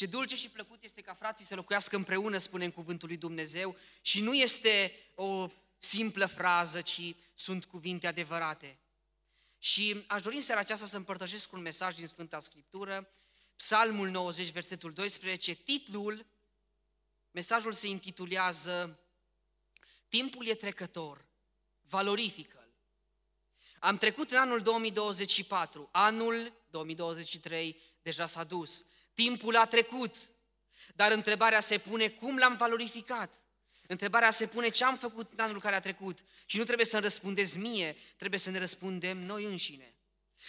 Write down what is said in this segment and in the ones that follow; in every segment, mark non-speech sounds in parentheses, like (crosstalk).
Ce dulce și plăcut este ca frații să locuiască împreună, spune în cuvântul lui Dumnezeu, și nu este o simplă frază, ci sunt cuvinte adevărate. Și aș dori în seara aceasta să împărtășesc un mesaj din Sfânta Scriptură, Psalmul 90, versetul 12, titlul, mesajul se intitulează Timpul e trecător, valorifică-l. Am trecut în anul 2024, anul 2023 deja s-a dus. Timpul a trecut, dar întrebarea se pune cum l-am valorificat. Întrebarea se pune ce am făcut în anul care a trecut. Și nu trebuie să-mi răspundeți mie, trebuie să ne răspundem noi înșine.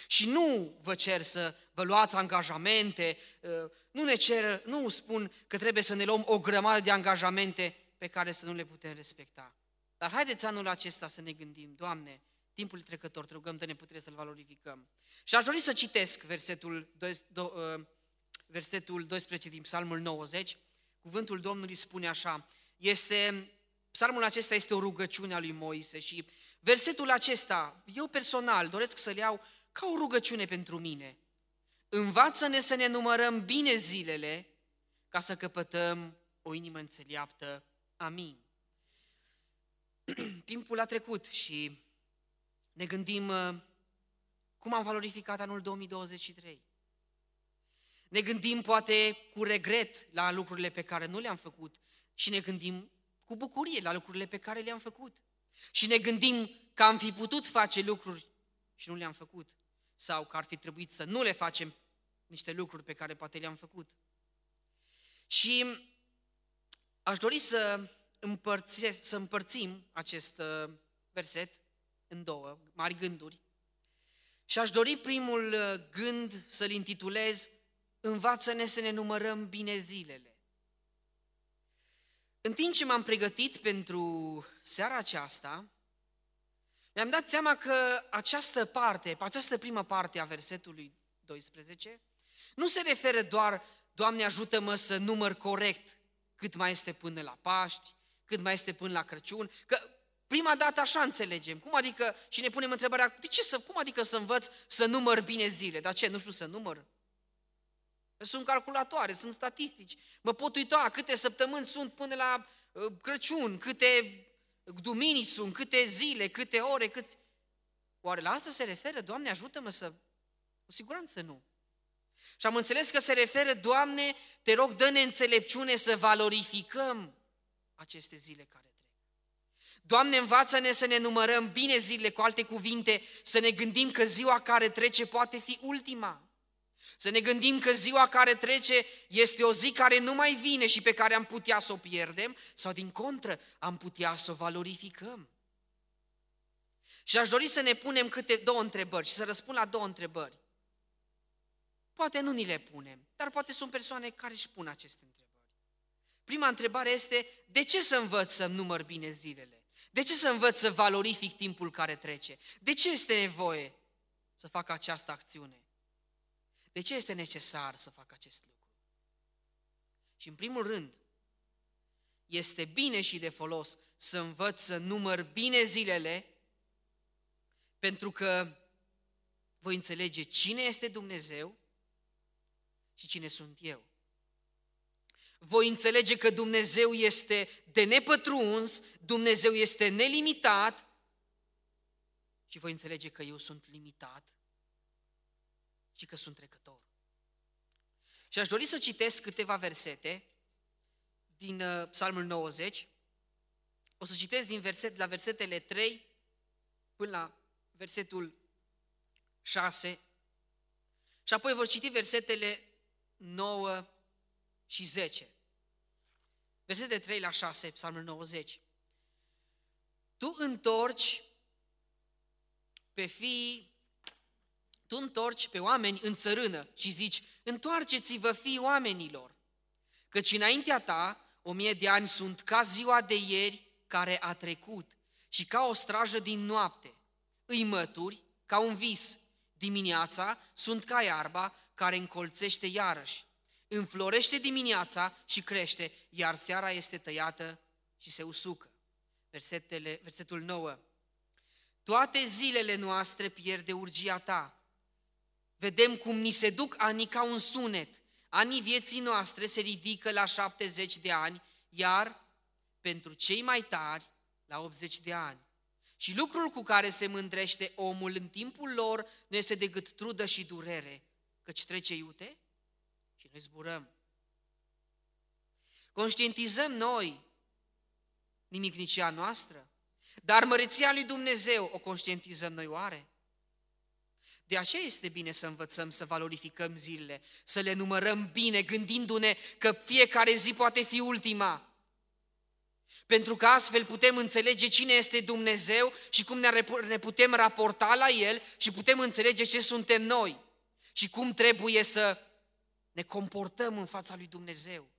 Și nu vă cer să vă luați angajamente, uh, nu ne cer, nu spun că trebuie să ne luăm o grămadă de angajamente pe care să nu le putem respecta. Dar haideți anul acesta să ne gândim, Doamne, timpul trecător, te rugăm, ne putere să-l valorificăm. Și aș dori să citesc versetul, uh, versetul 12 din Psalmul 90. Cuvântul Domnului spune așa, este, psalmul acesta este o rugăciune a lui Moise și versetul acesta, eu personal doresc să-l iau ca o rugăciune pentru mine. Învață-ne să ne numărăm bine zilele ca să căpătăm o inimă înțeleaptă. Amin. (clears throat) Timpul a trecut și ne gândim uh, cum am valorificat anul 2023. Ne gândim poate cu regret la lucrurile pe care nu le-am făcut și ne gândim cu bucurie la lucrurile pe care le-am făcut. Și ne gândim că am fi putut face lucruri și nu le-am făcut. Sau că ar fi trebuit să nu le facem niște lucruri pe care poate le-am făcut. Și aș dori să, împărțesc, să împărțim acest uh, verset în două mari gânduri. Și aș dori primul uh, gând să-l intitulez Învață-ne să ne numărăm bine zilele. În timp ce m-am pregătit pentru seara aceasta, mi-am dat seama că această parte, această primă parte a versetului 12, nu se referă doar, Doamne ajută-mă să număr corect cât mai este până la Paști, cât mai este până la Crăciun, că prima dată așa înțelegem. Cum adică, și ne punem întrebarea, de ce să, cum adică să învăț să număr bine zile? Dar ce, nu știu să număr? Sunt calculatoare, sunt statistici. Mă pot uita câte săptămâni sunt până la uh, Crăciun, câte duminici sunt, câte zile, câte ore, câți... Oare la asta se referă? Doamne, ajută-mă să... Cu siguranță nu. Și am înțeles că se referă, Doamne, te rog, dă-ne înțelepciune să valorificăm aceste zile care trec. Doamne, învață-ne să ne numărăm bine zilele, cu alte cuvinte, să ne gândim că ziua care trece poate fi ultima. Să ne gândim că ziua care trece este o zi care nu mai vine și pe care am putea să o pierdem sau din contră am putea să o valorificăm. Și aș dori să ne punem câte două întrebări și să răspund la două întrebări. Poate nu ni le punem, dar poate sunt persoane care își pun aceste întrebări. Prima întrebare este, de ce să învăț să număr bine zilele? De ce să învăț să valorific timpul care trece? De ce este nevoie să fac această acțiune? De ce este necesar să fac acest lucru? Și în primul rând, este bine și de folos să învăț să număr bine zilele, pentru că voi înțelege cine este Dumnezeu și cine sunt eu. Voi înțelege că Dumnezeu este de nepătruns, Dumnezeu este nelimitat și voi înțelege că eu sunt limitat ci că sunt trecător. Și aș dori să citesc câteva versete din uh, Psalmul 90. O să citesc din verset, la versetele 3 până la versetul 6 și apoi vor citi versetele 9 și 10. Versete 3 la 6, Psalmul 90. Tu întorci pe fiii tu întorci pe oameni în țărână și zici, întoarceți-vă fii oamenilor, căci înaintea ta o mie de ani sunt ca ziua de ieri care a trecut și ca o strajă din noapte. Îi mături ca un vis. Dimineața sunt ca iarba care încolțește iarăși. Înflorește dimineața și crește, iar seara este tăiată și se usucă. Versetele, versetul 9. Toate zilele noastre pierde urgia ta Vedem cum ni se duc anii ca un sunet. anii vieții noastre se ridică la 70 de ani, iar pentru cei mai tari la 80 de ani. Și lucrul cu care se mândrește omul în timpul lor nu este decât trudă și durere, căci trece iute și noi zburăm. Conștientizăm noi nimicnicia noastră, dar măreția lui Dumnezeu o conștientizăm noi oare? De aceea este bine să învățăm să valorificăm zilele, să le numărăm bine, gândindu-ne că fiecare zi poate fi ultima. Pentru că astfel putem înțelege cine este Dumnezeu și cum ne putem raporta la El și putem înțelege ce suntem noi și cum trebuie să ne comportăm în fața lui Dumnezeu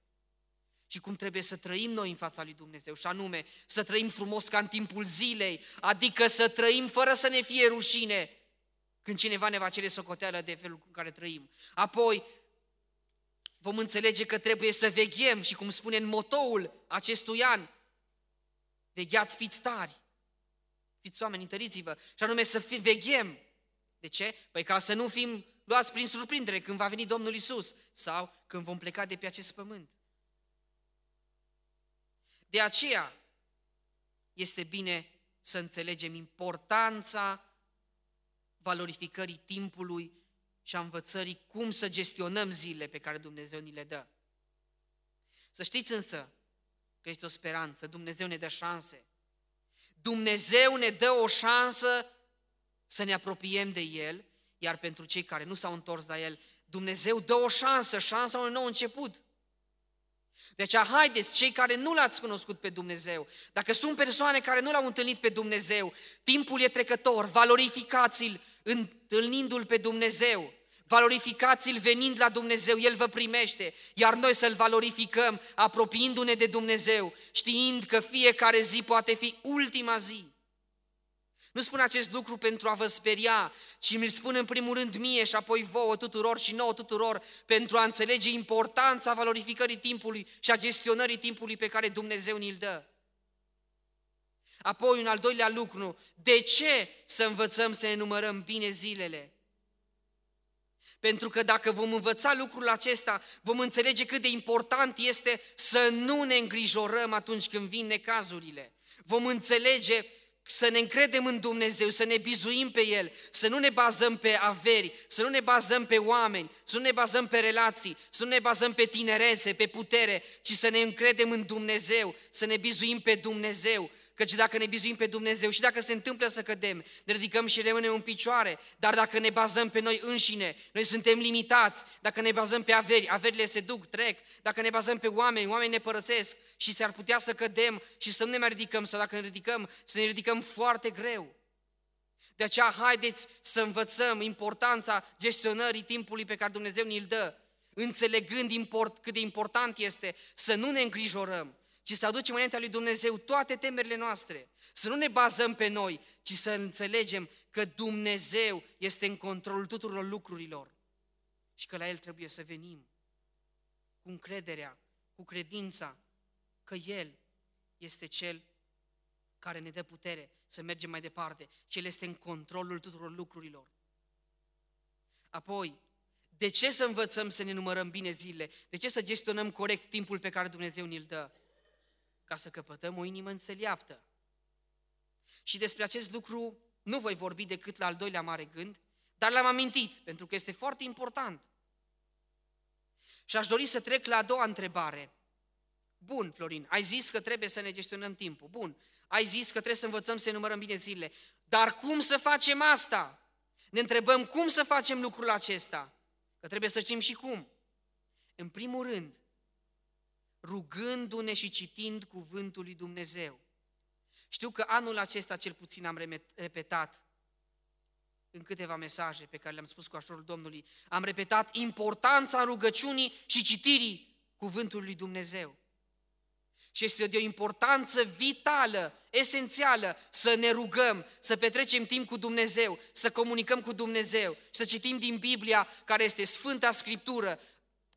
și cum trebuie să trăim noi în fața lui Dumnezeu, și anume să trăim frumos ca în timpul zilei, adică să trăim fără să ne fie rușine când cineva ne va cere socoteală de felul în care trăim. Apoi vom înțelege că trebuie să veghem și cum spune în motoul acestui an, vegheați, fiți tari, fiți oameni, întăriți-vă, și anume să fi, veghem. De ce? Păi ca să nu fim luați prin surprindere când va veni Domnul Isus sau când vom pleca de pe acest pământ. De aceea este bine să înțelegem importanța valorificării timpului și a învățării cum să gestionăm zilele pe care Dumnezeu ni le dă. Să știți însă că este o speranță, Dumnezeu ne dă șanse. Dumnezeu ne dă o șansă să ne apropiem de El, iar pentru cei care nu s-au întors la El, Dumnezeu dă o șansă, șansa unui nou început. Deci, haideți, cei care nu l-ați cunoscut pe Dumnezeu, dacă sunt persoane care nu l-au întâlnit pe Dumnezeu, timpul e trecător, valorificați-l întâlnindu-l pe Dumnezeu, valorificați-l venind la Dumnezeu, El vă primește, iar noi să-L valorificăm apropiindu-ne de Dumnezeu, știind că fiecare zi poate fi ultima zi. Nu spun acest lucru pentru a vă speria, ci mi-l spun în primul rând mie și apoi vouă tuturor și nouă tuturor pentru a înțelege importanța valorificării timpului și a gestionării timpului pe care Dumnezeu ni-l dă. Apoi un al doilea lucru, de ce să învățăm să enumărăm bine zilele? Pentru că dacă vom învăța lucrul acesta, vom înțelege cât de important este să nu ne îngrijorăm atunci când vin necazurile. Vom înțelege să ne încredem în Dumnezeu, să ne bizuim pe El, să nu ne bazăm pe averi, să nu ne bazăm pe oameni, să nu ne bazăm pe relații, să nu ne bazăm pe tinerețe, pe putere, ci să ne încredem în Dumnezeu, să ne bizuim pe Dumnezeu, Căci dacă ne bizuim pe Dumnezeu și dacă se întâmplă să cădem, ne ridicăm și rămânem în picioare, dar dacă ne bazăm pe noi înșine, noi suntem limitați. Dacă ne bazăm pe averi, averile se duc, trec. Dacă ne bazăm pe oameni, oamenii ne părăsesc și s-ar putea să cădem și să nu ne mai ridicăm, sau dacă ne ridicăm, să ne ridicăm foarte greu. De aceea, haideți să învățăm importanța gestionării timpului pe care Dumnezeu ni-l dă, înțelegând import, cât de important este să nu ne îngrijorăm, ci să aducem înaintea lui Dumnezeu toate temerile noastre. Să nu ne bazăm pe noi, ci să înțelegem că Dumnezeu este în controlul tuturor lucrurilor și că la El trebuie să venim cu încrederea, cu credința că El este Cel care ne dă putere să mergem mai departe și El este în controlul tuturor lucrurilor. Apoi, de ce să învățăm să ne numărăm bine zilele? De ce să gestionăm corect timpul pe care Dumnezeu ne-l dă? Ca să căpătăm o inimă înțeleaptă. Și despre acest lucru nu voi vorbi decât la al doilea mare gând, dar l-am amintit, pentru că este foarte important. Și aș dori să trec la a doua întrebare. Bun, Florin, ai zis că trebuie să ne gestionăm timpul. Bun, ai zis că trebuie să învățăm să numărăm bine zilele. Dar cum să facem asta? Ne întrebăm cum să facem lucrul acesta. Că trebuie să știm și cum. În primul rând, rugându-ne și citind cuvântul lui Dumnezeu. Știu că anul acesta cel puțin am repetat în câteva mesaje pe care le-am spus cu ajutorul Domnului, am repetat importanța rugăciunii și citirii cuvântului lui Dumnezeu. Și este de o importanță vitală, esențială, să ne rugăm, să petrecem timp cu Dumnezeu, să comunicăm cu Dumnezeu și să citim din Biblia, care este Sfânta Scriptură,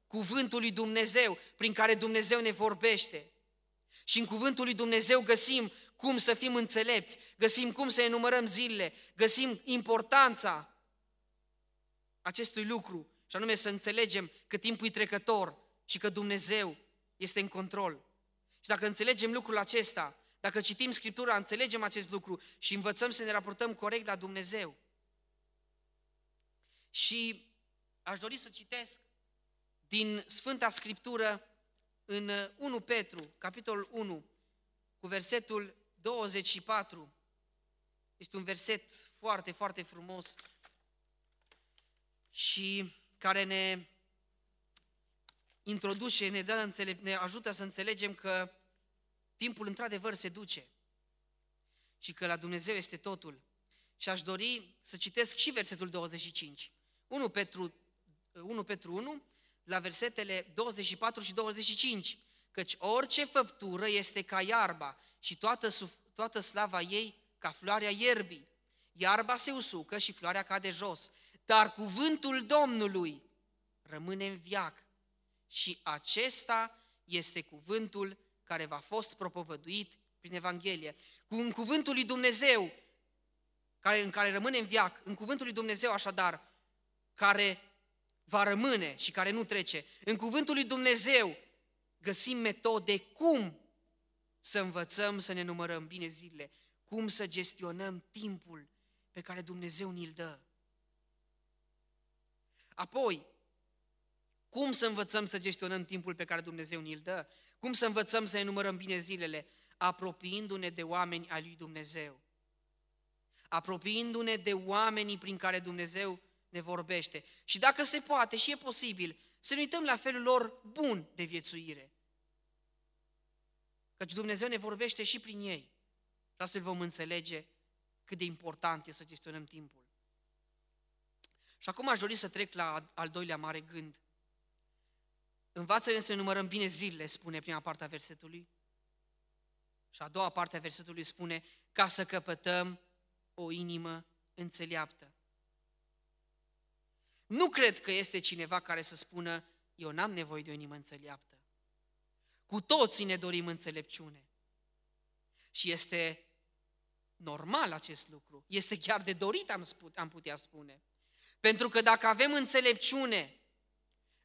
cuvântul lui Dumnezeu prin care Dumnezeu ne vorbește. Și în cuvântul lui Dumnezeu găsim cum să fim înțelepți, găsim cum să enumărăm zilele, găsim importanța acestui lucru și anume să înțelegem că timpul e trecător și că Dumnezeu este în control. Și dacă înțelegem lucrul acesta, dacă citim Scriptura, înțelegem acest lucru și învățăm să ne raportăm corect la Dumnezeu. Și aș dori să citesc din Sfânta Scriptură în 1 Petru, capitolul 1, cu versetul 24. Este un verset foarte, foarte frumos și care ne introduce, ne, dă înțele- ne ajută să înțelegem că timpul într-adevăr se duce și că la Dumnezeu este totul. Și aș dori să citesc și versetul 25. 1 Petru 1, Petru 1, la versetele 24 și 25. Căci orice făptură este ca iarba și toată, toată slava ei ca floarea ierbii. Iarba se usucă și floarea cade jos, dar cuvântul Domnului rămâne în viac. Și acesta este cuvântul care v-a fost propovăduit prin Evanghelie. Cu un cuvântul lui Dumnezeu, care, în care rămâne în viac, în cuvântul lui Dumnezeu așadar, care va rămâne și care nu trece. În cuvântul lui Dumnezeu găsim metode cum să învățăm să ne numărăm bine zilele, cum să gestionăm timpul pe care Dumnezeu ni-l dă. Apoi, cum să învățăm să gestionăm timpul pe care Dumnezeu ni-l dă? Cum să învățăm să ne numărăm bine zilele? Apropiindu-ne de oameni al lui Dumnezeu. Apropiindu-ne de oamenii prin care Dumnezeu ne vorbește. Și dacă se poate și e posibil, să ne uităm la felul lor bun de viețuire. Căci Dumnezeu ne vorbește și prin ei. Și astfel vom înțelege cât de important e să gestionăm timpul. Și acum aș dori să trec la al doilea mare gând. Învață-ne să ne numărăm bine zilele, spune prima parte a versetului. Și a doua parte a versetului spune, ca să căpătăm o inimă înțeleaptă. Nu cred că este cineva care să spună, eu n-am nevoie de o inimă înțeleaptă. Cu toții ne dorim înțelepciune. Și este normal acest lucru. Este chiar de dorit, am, sput, am putea spune. Pentru că dacă avem înțelepciune,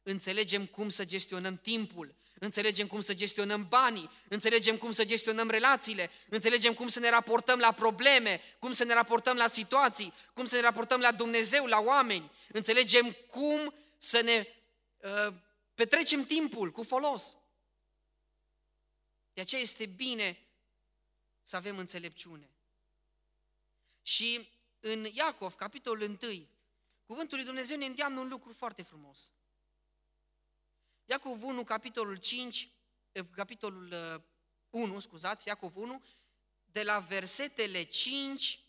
înțelegem cum să gestionăm timpul, înțelegem cum să gestionăm banii, înțelegem cum să gestionăm relațiile, înțelegem cum să ne raportăm la probleme, cum să ne raportăm la situații, cum să ne raportăm la Dumnezeu, la oameni, înțelegem cum să ne uh, petrecem timpul cu folos. De aceea este bine să avem înțelepciune. Și în Iacov, capitolul 1, cuvântul lui Dumnezeu ne îndeamnă un lucru foarte frumos. Iacov 1, capitolul 5, eh, capitolul 1, eh, scuzați, Iacov 1, de la versetele 5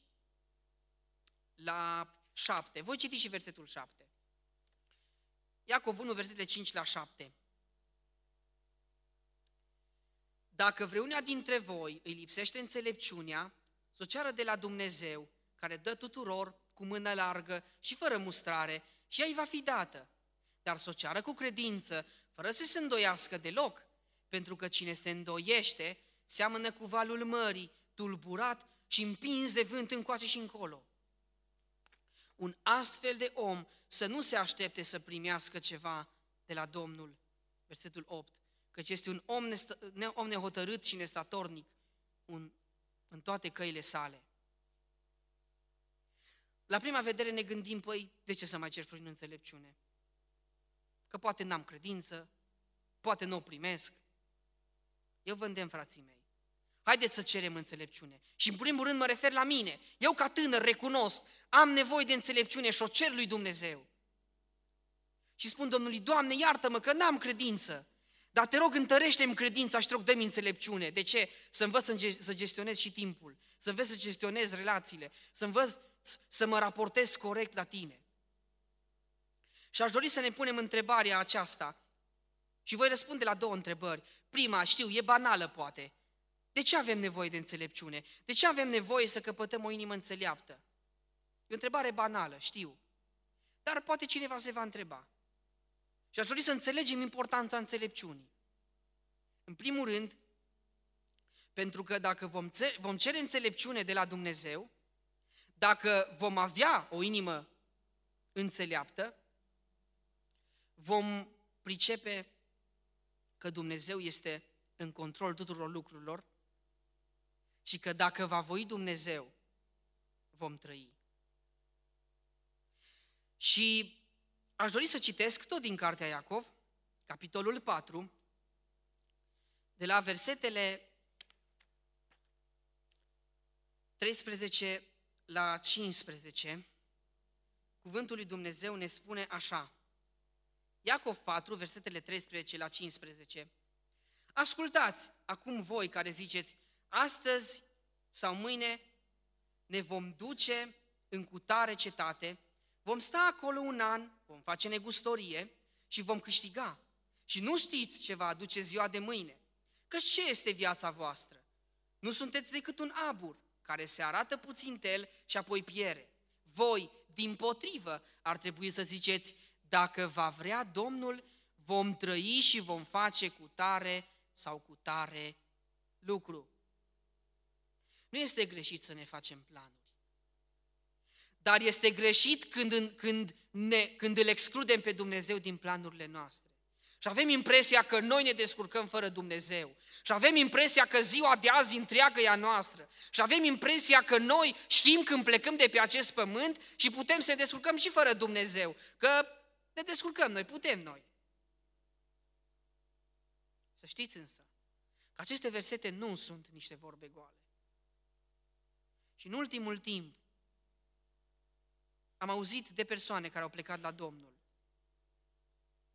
la 7. Voi citi și versetul 7. Iacov 1, versetele 5 la 7. Dacă vreunea dintre voi îi lipsește înțelepciunea, să o ceară de la Dumnezeu, care dă tuturor cu mână largă și fără mustrare, și ea îi va fi dată. Dar să o ceară cu credință, fără să se îndoiască deloc, pentru că cine se îndoiește seamănă cu valul mării, tulburat și împins de vânt încoace și încolo. Un astfel de om să nu se aștepte să primească ceva de la Domnul. Versetul 8. Căci este un om, nestă, om nehotărât și nestatornic un, în toate căile sale. La prima vedere ne gândim, păi, de ce să mai cer prin înțelepciune? Că poate n-am credință, poate nu o primesc. Eu vă îndemn, frații mei, haideți să cerem înțelepciune. Și în primul rând mă refer la mine. Eu ca tânăr recunosc, am nevoie de înțelepciune și o cer lui Dumnezeu. Și spun Domnului, Doamne, iartă-mă că n-am credință. Dar te rog, întărește-mi credința și te rog, dă-mi înțelepciune. De ce? Să învăț să gestionez și timpul, să învăț să gestionez relațiile, să învăț să mă raportez corect la tine. Și aș dori să ne punem întrebarea aceasta. Și voi răspunde la două întrebări. Prima, știu, e banală poate. De ce avem nevoie de înțelepciune? De ce avem nevoie să căpătăm o inimă înțeleaptă? E o întrebare banală, știu. Dar poate cineva se va întreba. Și aș dori să înțelegem importanța înțelepciunii. În primul rând, pentru că dacă vom, vom cere înțelepciune de la Dumnezeu, dacă vom avea o inimă înțeleaptă, vom pricepe că Dumnezeu este în control tuturor lucrurilor și că dacă va voi Dumnezeu, vom trăi. Și aș dori să citesc tot din Cartea Iacov, capitolul 4, de la versetele 13 la 15, cuvântul lui Dumnezeu ne spune așa. Iacov 4, versetele 13 la 15. Ascultați acum voi care ziceți, astăzi sau mâine ne vom duce în cutare cetate, vom sta acolo un an, vom face negustorie și vom câștiga. Și nu știți ce va aduce ziua de mâine. Că ce este viața voastră? Nu sunteți decât un abur care se arată puțin tel și apoi piere. Voi, din potrivă, ar trebui să ziceți, dacă va vrea Domnul, vom trăi și vom face cu tare sau cu tare lucru. Nu este greșit să ne facem planuri. Dar este greșit când, când, ne, când îl excludem pe Dumnezeu din planurile noastre. Și avem impresia că noi ne descurcăm fără Dumnezeu. Și avem impresia că ziua de azi întreagă e a noastră. Și avem impresia că noi știm când plecăm de pe acest pământ și putem să ne descurcăm și fără Dumnezeu. Că ne descurcăm noi, putem noi. Să știți însă că aceste versete nu sunt niște vorbe goale. Și în ultimul timp am auzit de persoane care au plecat la Domnul.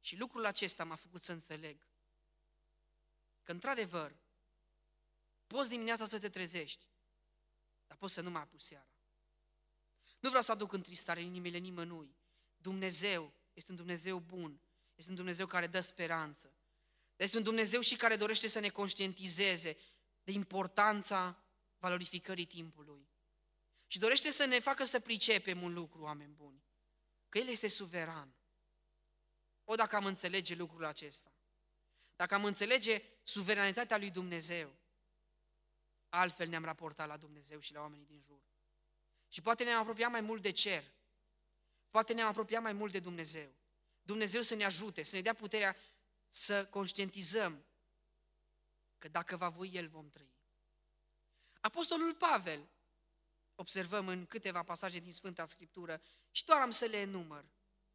Și lucrul acesta m-a făcut să înțeleg că, într-adevăr, poți dimineața să te trezești, dar poți să nu mai apuci seara. Nu vreau să aduc întristare în inimile nimănui. Dumnezeu este un Dumnezeu bun, este un Dumnezeu care dă speranță. Este un Dumnezeu și care dorește să ne conștientizeze de importanța valorificării timpului. Și dorește să ne facă să pricepem un lucru, oameni buni, că El este suveran. O, dacă am înțelege lucrul acesta, dacă am înțelege suveranitatea lui Dumnezeu, altfel ne-am raportat la Dumnezeu și la oamenii din jur. Și poate ne-am apropiat mai mult de cer, poate ne-am apropiat mai mult de Dumnezeu. Dumnezeu să ne ajute, să ne dea puterea să conștientizăm că dacă va voi El vom trăi. Apostolul Pavel, observăm în câteva pasaje din Sfânta Scriptură și doar am să le enumăr.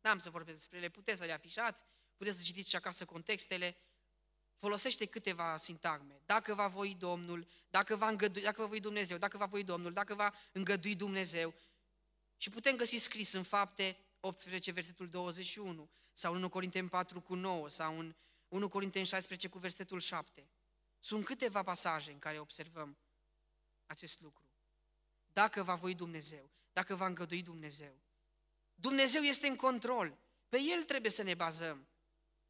N-am să vorbesc despre ele, puteți să le afișați, puteți să citiți și acasă contextele, folosește câteva sintagme. Dacă va voi Domnul, dacă va, îngădui, dacă va voi Dumnezeu, dacă va voi Domnul, dacă va îngădui Dumnezeu. Și putem găsi scris în fapte 18, versetul 21, sau în 1 Corinteni 4 cu 9, sau în 1 Corinteni 16 cu versetul 7. Sunt câteva pasaje în care observăm acest lucru. Dacă va voi Dumnezeu, dacă va îngădui Dumnezeu. Dumnezeu este în control. Pe El trebuie să ne bazăm.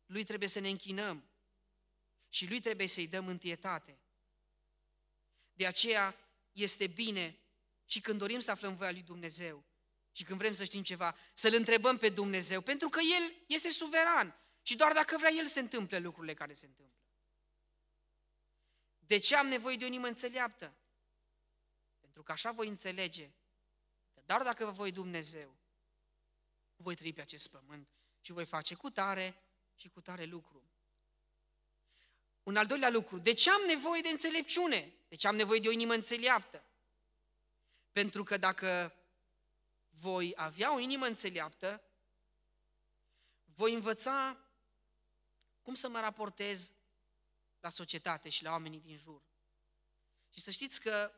Lui trebuie să ne închinăm. Și Lui trebuie să-i dăm întietate. De aceea este bine și când dorim să aflăm voia lui Dumnezeu și când vrem să știm ceva, să-L întrebăm pe Dumnezeu, pentru că El este suveran și doar dacă vrea El se întâmplă lucrurile care se întâmplă. De ce am nevoie de o inimă înțeleaptă? Pentru că așa voi înțelege că doar dacă vă voi Dumnezeu, voi trăi pe acest pământ și voi face cu tare și cu tare lucru. Un al doilea lucru, de ce am nevoie de înțelepciune? De ce am nevoie de o inimă înțeleaptă? Pentru că dacă voi avea o inimă înțeleaptă, voi învăța cum să mă raportez la societate și la oamenii din jur. Și să știți că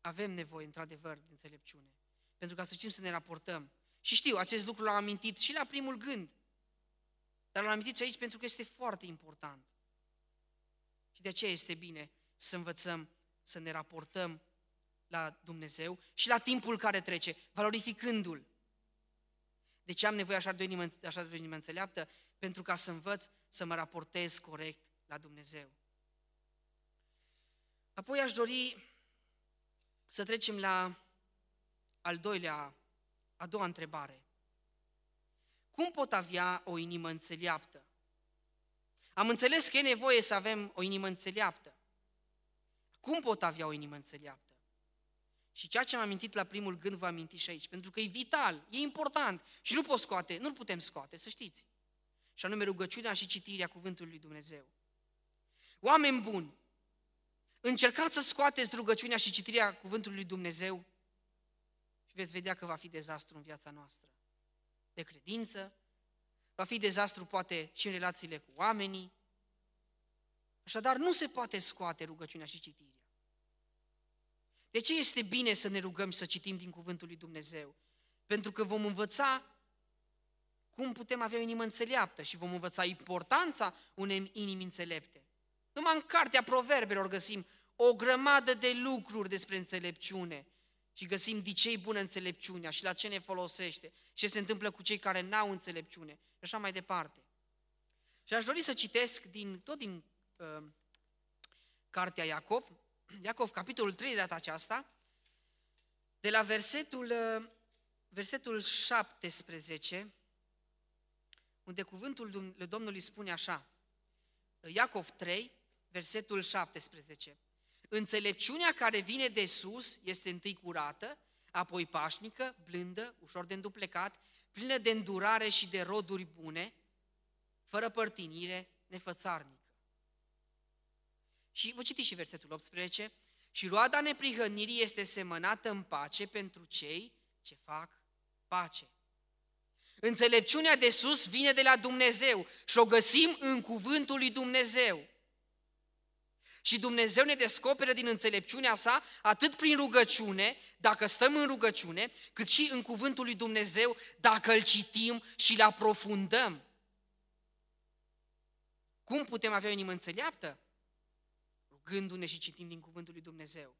avem nevoie, într-adevăr, de înțelepciune. Pentru ca să știm să ne raportăm. Și știu, acest lucru l-am amintit și la primul gând. Dar l-am amintit și aici pentru că este foarte important. Și de aceea este bine să învățăm să ne raportăm la Dumnezeu și la timpul care trece, valorificându-l. De ce am nevoie așa de o inimă, așa de o inimă înțeleaptă? Pentru ca să învăț să mă raportez corect la Dumnezeu. Apoi aș dori să trecem la al doilea, a doua întrebare. Cum pot avea o inimă înțeleaptă? Am înțeles că e nevoie să avem o inimă înțeleaptă. Cum pot avea o inimă înțeleaptă? Și ceea ce am amintit la primul gând, vă aminti și aici, pentru că e vital, e important și nu pot scoate, nu-l putem scoate, să știți. și anume rugăciunea și citirea Cuvântului lui Dumnezeu. Oameni buni, încercați să scoateți rugăciunea și citirea Cuvântului lui Dumnezeu și veți vedea că va fi dezastru în viața noastră. De credință, va fi dezastru poate și în relațiile cu oamenii. Așadar, nu se poate scoate rugăciunea și citirea. De ce este bine să ne rugăm și să citim din Cuvântul lui Dumnezeu? Pentru că vom învăța cum putem avea o inimă înțeleaptă și vom învăța importanța unei inimi înțelepte. Numai în cartea proverbelor găsim o grămadă de lucruri despre înțelepciune și găsim de ce bună înțelepciunea și la ce ne folosește și ce se întâmplă cu cei care n-au înțelepciune și așa mai departe. Și aș dori să citesc din, tot din uh, cartea Iacov, Iacov, capitolul 3 de data aceasta, de la versetul, uh, versetul 17, unde cuvântul Domnului spune așa, Iacov 3, versetul 17. Înțelepciunea care vine de sus este întâi curată, apoi pașnică, blândă, ușor de înduplecat, plină de îndurare și de roduri bune, fără părtinire, nefățarnică. Și vă citiți și versetul 18. Și roada neprihănirii este semănată în pace pentru cei ce fac pace. Înțelepciunea de sus vine de la Dumnezeu și o găsim în cuvântul lui Dumnezeu. Și Dumnezeu ne descoperă din înțelepciunea sa, atât prin rugăciune, dacă stăm în rugăciune, cât și în cuvântul lui Dumnezeu, dacă îl citim și îl aprofundăm. Cum putem avea o inimă înțeleaptă? Rugându-ne și citind din cuvântul lui Dumnezeu.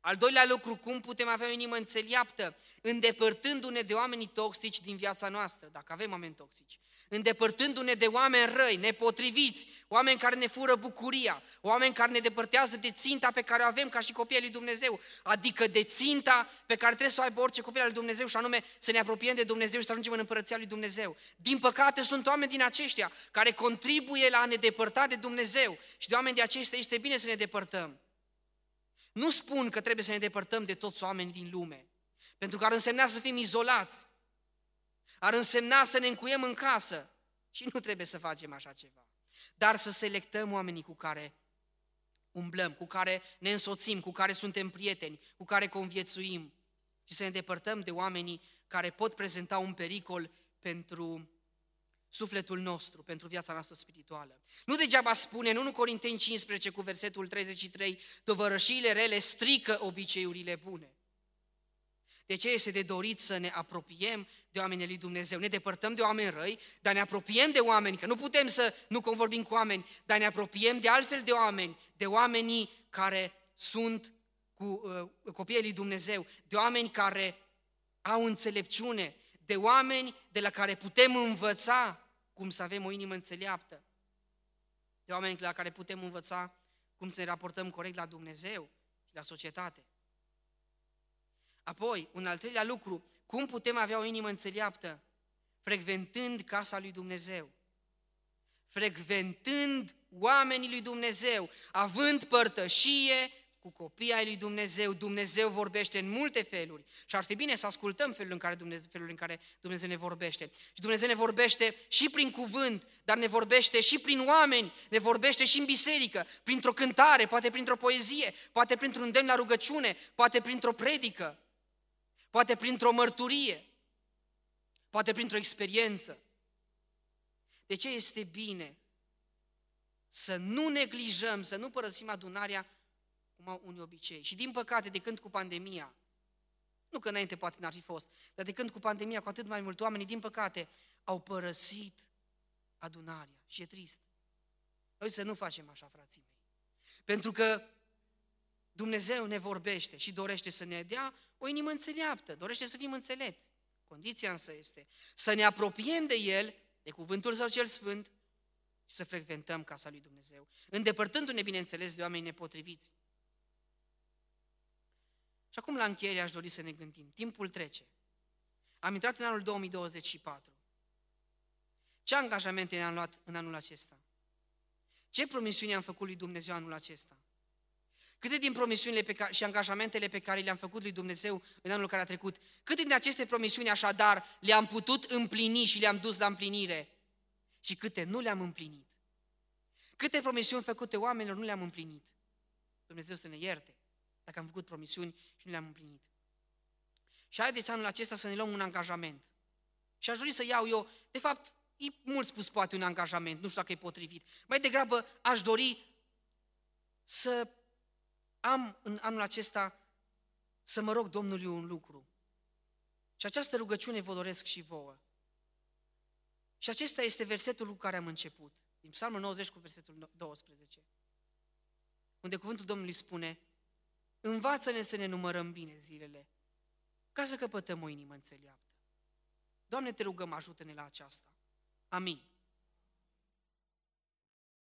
Al doilea lucru, cum putem avea o inimă înțeleaptă? Îndepărtându-ne de oamenii toxici din viața noastră, dacă avem oameni toxici. Îndepărtându-ne de oameni răi, nepotriviți, oameni care ne fură bucuria, oameni care ne depărtează de ținta pe care o avem ca și copiii lui Dumnezeu, adică de ținta pe care trebuie să o aibă orice copil al lui Dumnezeu și anume să ne apropiem de Dumnezeu și să ajungem în împărăția lui Dumnezeu. Din păcate sunt oameni din aceștia care contribuie la a ne depărta de Dumnezeu și de oameni de aceștia este bine să ne depărtăm. Nu spun că trebuie să ne depărtăm de toți oamenii din lume, pentru că ar însemna să fim izolați, ar însemna să ne încuiem în casă. Și nu trebuie să facem așa ceva. Dar să selectăm oamenii cu care umblăm, cu care ne însoțim, cu care suntem prieteni, cu care conviețuim. Și să ne depărtăm de oamenii care pot prezenta un pericol pentru sufletul nostru, pentru viața noastră spirituală. Nu degeaba spune în 1 Corinteni 15 cu versetul 33, tovărășiile rele strică obiceiurile bune. De ce este de dorit să ne apropiem de oamenii lui Dumnezeu? Ne depărtăm de oameni răi, dar ne apropiem de oameni, că nu putem să nu convorbim cu oameni, dar ne apropiem de altfel de oameni, de oamenii care sunt cu uh, copiii lui Dumnezeu, de oameni care au înțelepciune, de oameni de la care putem învăța cum să avem o inimă înțeleaptă, de oameni la care putem învăța cum să ne raportăm corect la Dumnezeu și la societate. Apoi, un al treilea lucru, cum putem avea o inimă înțeleaptă? Frecventând casa lui Dumnezeu. Frecventând oamenii lui Dumnezeu, având părtășie cu copiii ai lui Dumnezeu, Dumnezeu vorbește în multe feluri și ar fi bine să ascultăm felul în care Dumnezeu, felul în care Dumnezeu ne vorbește. Și Dumnezeu ne vorbește și prin cuvânt, dar ne vorbește și prin oameni, ne vorbește și în biserică, printr-o cântare, poate printr-o poezie, poate printr-un demn la rugăciune, poate printr-o predică, poate printr-o mărturie, poate printr-o experiență. De ce este bine să nu neglijăm, să nu părăsim adunarea cum au unii obicei. Și din păcate, de când cu pandemia, nu că înainte poate n-ar fi fost, dar de când cu pandemia, cu atât mai mult oamenii, din păcate, au părăsit adunarea. Și e trist. Noi să nu facem așa, frații mei. Pentru că Dumnezeu ne vorbește și dorește să ne dea o inimă înțeleaptă, dorește să fim înțelepți. Condiția însă este să ne apropiem de El, de Cuvântul Său cel Sfânt și să frecventăm casa lui Dumnezeu, îndepărtându-ne, bineînțeles, de oameni nepotriviți. Și acum la încheiere aș dori să ne gândim. Timpul trece. Am intrat în anul 2024. Ce angajamente ne-am luat în anul acesta? Ce promisiuni am făcut lui Dumnezeu anul acesta? Câte din promisiunile pe care, și angajamentele pe care le-am făcut lui Dumnezeu în anul care a trecut, câte din aceste promisiuni așadar le-am putut împlini și le-am dus la împlinire? și câte nu le-am împlinit. Câte promisiuni făcute oamenilor nu le-am împlinit. Dumnezeu să ne ierte dacă am făcut promisiuni și nu le-am împlinit. Și haideți anul acesta să ne luăm un angajament. Și aș dori să iau eu, de fapt, e mult spus poate un angajament, nu știu dacă e potrivit. Mai degrabă aș dori să am în anul acesta să mă rog Domnului un lucru. Și această rugăciune vă doresc și vouă. Și acesta este versetul cu care am început, din Psalmul 90 cu versetul 12, unde cuvântul Domnului spune, Învață-ne să ne numărăm bine zilele, ca să căpătăm o inimă înțeleaptă. Doamne, te rugăm, ajută-ne la aceasta. Amin.